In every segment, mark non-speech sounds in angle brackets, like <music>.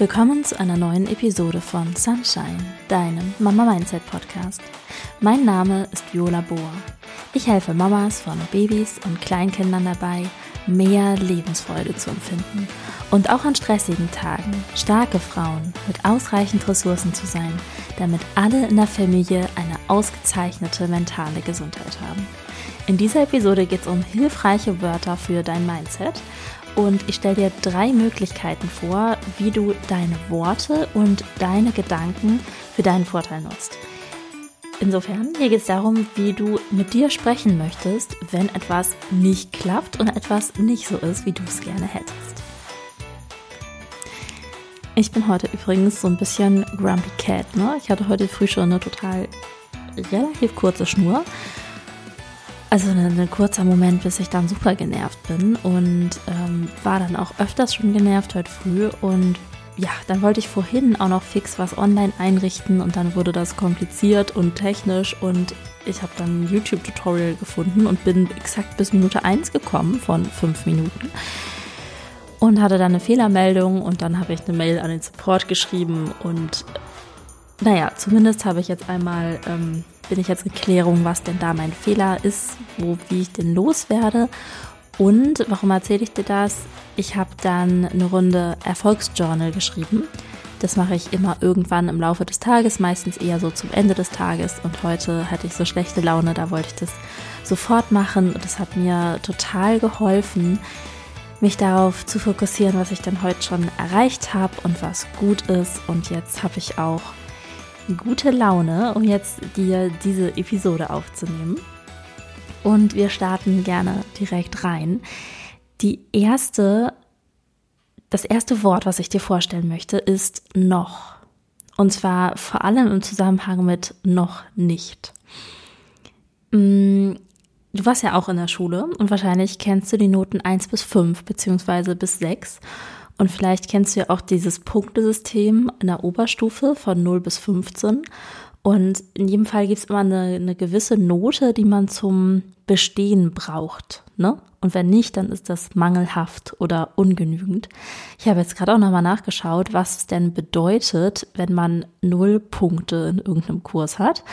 Willkommen zu einer neuen Episode von Sunshine, deinem Mama Mindset Podcast. Mein Name ist Viola Bohr. Ich helfe Mamas von Babys und Kleinkindern dabei, mehr Lebensfreude zu empfinden und auch an stressigen Tagen starke Frauen mit ausreichend Ressourcen zu sein, damit alle in der Familie eine ausgezeichnete mentale Gesundheit haben. In dieser Episode geht es um hilfreiche Wörter für dein Mindset und ich stelle dir drei Möglichkeiten vor, wie du deine Worte und deine Gedanken für deinen Vorteil nutzt. Insofern, hier geht es darum, wie du mit dir sprechen möchtest, wenn etwas nicht klappt und etwas nicht so ist, wie du es gerne hättest. Ich bin heute übrigens so ein bisschen Grumpy Cat. Ne? Ich hatte heute früh schon eine total relativ kurze Schnur also ein, kurzer Moment, bis ich dann super genervt bin und ähm, war dann auch öfters schon genervt heute früh und ja, dann wollte ich vorhin auch noch fix was online einrichten und dann wurde das kompliziert und technisch und ich habe dann ein YouTube-Tutorial gefunden und bin exakt bis Minute 1 gekommen von 5 Minuten und hatte dann eine Fehlermeldung und dann habe ich eine Mail an den Support geschrieben und naja, zumindest habe ich jetzt einmal ähm, bin ich jetzt in Klärung, was denn da mein Fehler ist, wo, wie ich den loswerde. Und warum erzähle ich dir das? Ich habe dann eine Runde Erfolgsjournal geschrieben. Das mache ich immer irgendwann im Laufe des Tages, meistens eher so zum Ende des Tages. Und heute hatte ich so schlechte Laune, da wollte ich das sofort machen. Und das hat mir total geholfen, mich darauf zu fokussieren, was ich dann heute schon erreicht habe und was gut ist. Und jetzt habe ich auch gute Laune, um jetzt dir diese Episode aufzunehmen. Und wir starten gerne direkt rein. Die erste, das erste Wort, was ich dir vorstellen möchte, ist noch. Und zwar vor allem im Zusammenhang mit noch nicht. Mm, du warst ja auch in der Schule und wahrscheinlich kennst du die Noten 1 bis 5 beziehungsweise bis 6. Und vielleicht kennst du ja auch dieses Punktesystem in der Oberstufe von 0 bis 15. Und in jedem Fall gibt es immer eine, eine, gewisse Note, die man zum Bestehen braucht. Ne? Und wenn nicht, dann ist das mangelhaft oder ungenügend. Ich habe jetzt gerade auch nochmal nachgeschaut, was es denn bedeutet, wenn man null Punkte in irgendeinem Kurs hat.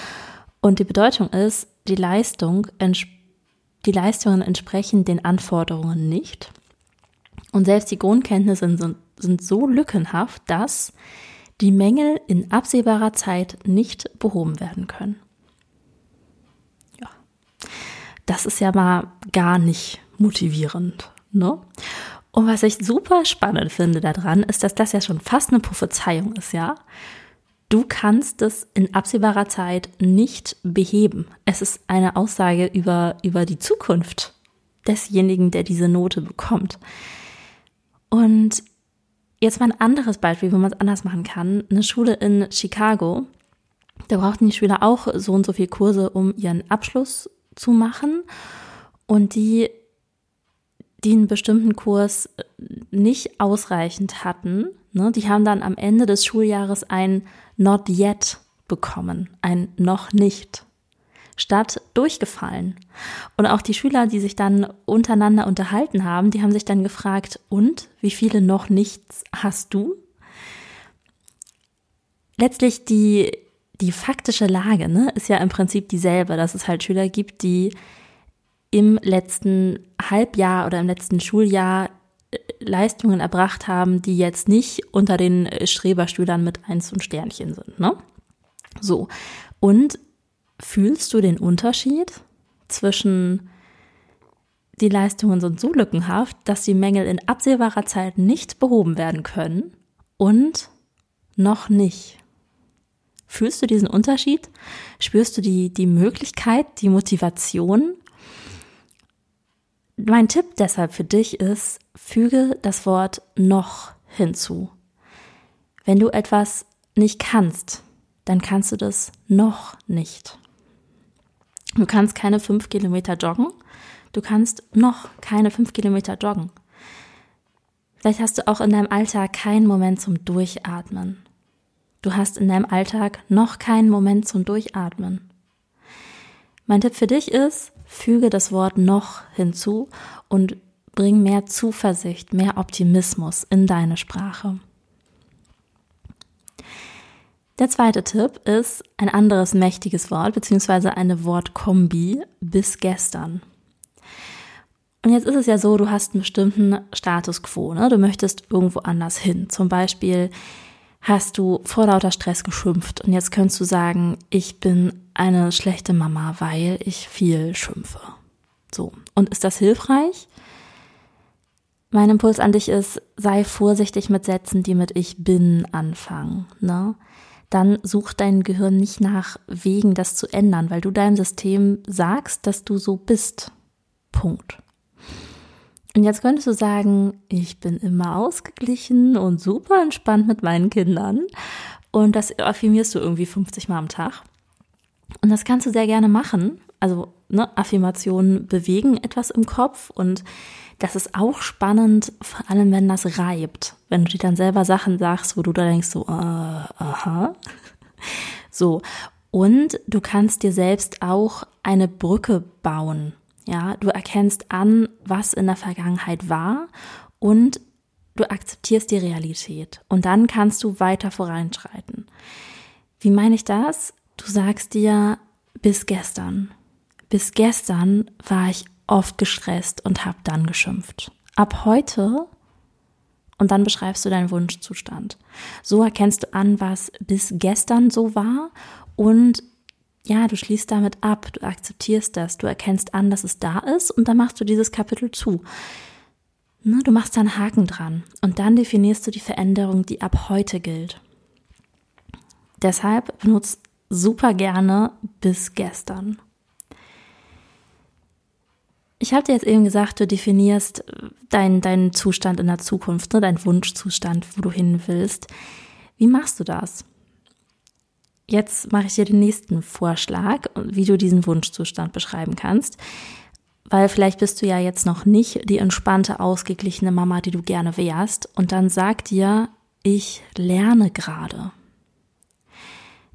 Und die Bedeutung ist, die Leistung, die Leistungen entsprechen den Anforderungen nicht. Und selbst die Grundkenntnisse sind, sind so lückenhaft, dass die Mängel in absehbarer Zeit nicht behoben werden können. Ja, das ist ja mal gar nicht motivierend. Ne? Und was ich super spannend finde daran, ist, dass das ja schon fast eine Prophezeiung ist, ja. Du kannst es in absehbarer Zeit nicht beheben. Es ist eine Aussage über, über die Zukunft desjenigen, der diese Note bekommt. Und jetzt mal ein anderes Beispiel, wo man es anders machen kann. Eine Schule in Chicago, da brauchten die Schüler auch so und so viele Kurse, um ihren Abschluss zu machen. Und die, die einen bestimmten Kurs nicht ausreichend hatten, ne, die haben dann am Ende des Schuljahres ein Not Yet bekommen, ein Noch nicht statt durchgefallen. Und auch die Schüler, die sich dann untereinander unterhalten haben, die haben sich dann gefragt, und wie viele noch nichts hast du? Letztlich die, die faktische Lage ne, ist ja im Prinzip dieselbe, dass es halt Schüler gibt, die im letzten Halbjahr oder im letzten Schuljahr äh, Leistungen erbracht haben, die jetzt nicht unter den Streberschülern mit Eins und Sternchen sind. Ne? So. Und Fühlst du den Unterschied zwischen die Leistungen sind so lückenhaft, dass die Mängel in absehbarer Zeit nicht behoben werden können und noch nicht? Fühlst du diesen Unterschied? Spürst du die, die Möglichkeit, die Motivation? Mein Tipp deshalb für dich ist, füge das Wort noch hinzu. Wenn du etwas nicht kannst, dann kannst du das noch nicht. Du kannst keine fünf Kilometer joggen. Du kannst noch keine fünf Kilometer joggen. Vielleicht hast du auch in deinem Alltag keinen Moment zum Durchatmen. Du hast in deinem Alltag noch keinen Moment zum Durchatmen. Mein Tipp für dich ist, füge das Wort noch hinzu und bring mehr Zuversicht, mehr Optimismus in deine Sprache. Der zweite Tipp ist ein anderes mächtiges Wort, beziehungsweise eine Wortkombi bis gestern. Und jetzt ist es ja so, du hast einen bestimmten Status quo, ne? Du möchtest irgendwo anders hin. Zum Beispiel hast du vor lauter Stress geschimpft und jetzt könntest du sagen, ich bin eine schlechte Mama, weil ich viel schimpfe. So. Und ist das hilfreich? Mein Impuls an dich ist, sei vorsichtig mit Sätzen, die mit ich bin anfangen, ne? Dann sucht dein Gehirn nicht nach Wegen, das zu ändern, weil du deinem System sagst, dass du so bist. Punkt. Und jetzt könntest du sagen, ich bin immer ausgeglichen und super entspannt mit meinen Kindern. Und das affirmierst du irgendwie 50 Mal am Tag. Und das kannst du sehr gerne machen. Also ne, Affirmationen bewegen etwas im Kopf und das ist auch spannend, vor allem wenn das reibt. Wenn du dir dann selber Sachen sagst, wo du da denkst, so, äh, aha. <laughs> So. Und du kannst dir selbst auch eine Brücke bauen. Ja, du erkennst an, was in der Vergangenheit war und du akzeptierst die Realität. Und dann kannst du weiter voranschreiten. Wie meine ich das? Du sagst dir, bis gestern. Bis gestern war ich oft gestresst und habe dann geschimpft. Ab heute und dann beschreibst du deinen Wunschzustand. So erkennst du an, was bis gestern so war und ja, du schließt damit ab, du akzeptierst das, du erkennst an, dass es da ist und dann machst du dieses Kapitel zu. Ne, du machst da einen Haken dran und dann definierst du die Veränderung, die ab heute gilt. Deshalb benutzt super gerne bis gestern. Ich habe dir jetzt eben gesagt, du definierst deinen, deinen Zustand in der Zukunft, ne, deinen Wunschzustand, wo du hin willst. Wie machst du das? Jetzt mache ich dir den nächsten Vorschlag, wie du diesen Wunschzustand beschreiben kannst. Weil vielleicht bist du ja jetzt noch nicht die entspannte, ausgeglichene Mama, die du gerne wärst. Und dann sag dir, ich lerne gerade.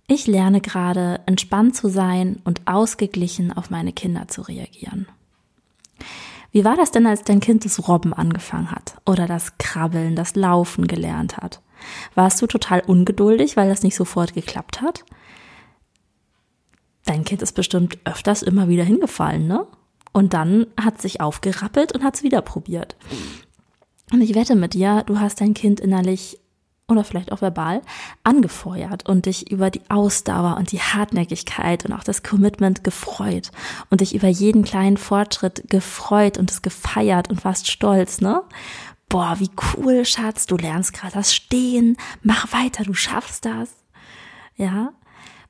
Ich lerne gerade, entspannt zu sein und ausgeglichen auf meine Kinder zu reagieren. Wie war das denn, als dein Kind das Robben angefangen hat oder das Krabbeln, das Laufen gelernt hat? Warst du total ungeduldig, weil das nicht sofort geklappt hat? Dein Kind ist bestimmt öfters immer wieder hingefallen, ne? Und dann hat sich aufgerappelt und hat es wieder probiert. Und ich wette mit dir, du hast dein Kind innerlich oder vielleicht auch verbal angefeuert und dich über die Ausdauer und die Hartnäckigkeit und auch das Commitment gefreut und dich über jeden kleinen Fortschritt gefreut und es gefeiert und warst stolz, ne? Boah, wie cool, Schatz, du lernst gerade das Stehen, mach weiter, du schaffst das. Ja?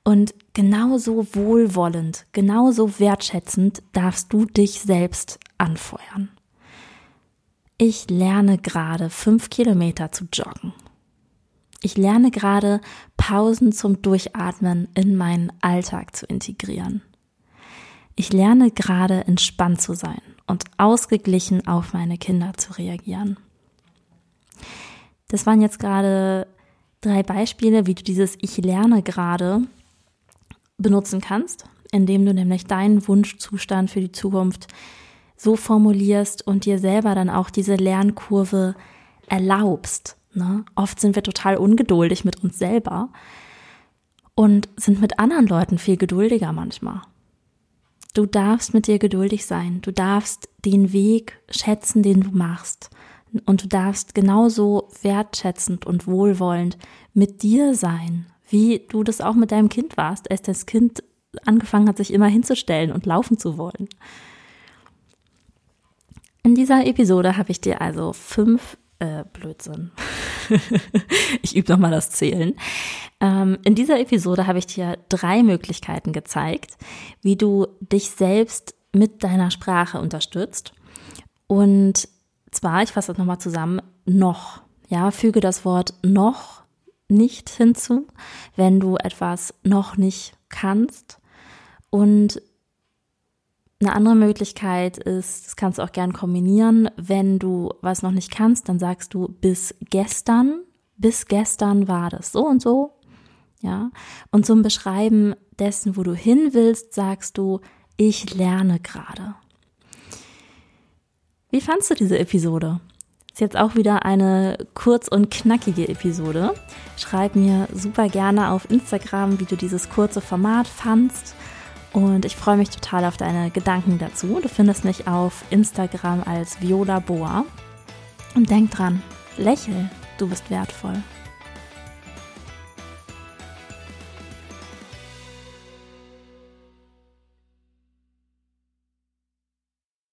Und genauso wohlwollend, genauso wertschätzend darfst du dich selbst anfeuern. Ich lerne gerade fünf Kilometer zu joggen. Ich lerne gerade Pausen zum Durchatmen in meinen Alltag zu integrieren. Ich lerne gerade entspannt zu sein und ausgeglichen auf meine Kinder zu reagieren. Das waren jetzt gerade drei Beispiele, wie du dieses Ich lerne gerade benutzen kannst, indem du nämlich deinen Wunschzustand für die Zukunft so formulierst und dir selber dann auch diese Lernkurve erlaubst Ne? Oft sind wir total ungeduldig mit uns selber und sind mit anderen Leuten viel geduldiger manchmal. Du darfst mit dir geduldig sein. Du darfst den Weg schätzen, den du machst. Und du darfst genauso wertschätzend und wohlwollend mit dir sein, wie du das auch mit deinem Kind warst, als das Kind angefangen hat, sich immer hinzustellen und laufen zu wollen. In dieser Episode habe ich dir also fünf äh, Blödsinn. <laughs> ich übe nochmal das Zählen. Ähm, in dieser Episode habe ich dir drei Möglichkeiten gezeigt, wie du dich selbst mit deiner Sprache unterstützt. Und zwar, ich fasse das nochmal zusammen, noch. Ja, füge das Wort noch nicht hinzu, wenn du etwas noch nicht kannst. Und eine andere Möglichkeit ist, das kannst du auch gern kombinieren, wenn du was noch nicht kannst, dann sagst du bis gestern, bis gestern war das so und so. Ja. Und zum Beschreiben dessen, wo du hin willst, sagst du, ich lerne gerade. Wie fandst du diese Episode? Ist jetzt auch wieder eine kurz und knackige Episode. Schreib mir super gerne auf Instagram, wie du dieses kurze Format fandst. Und ich freue mich total auf deine Gedanken dazu. Du findest mich auf Instagram als Viola Boa. Und denk dran, lächel, du bist wertvoll.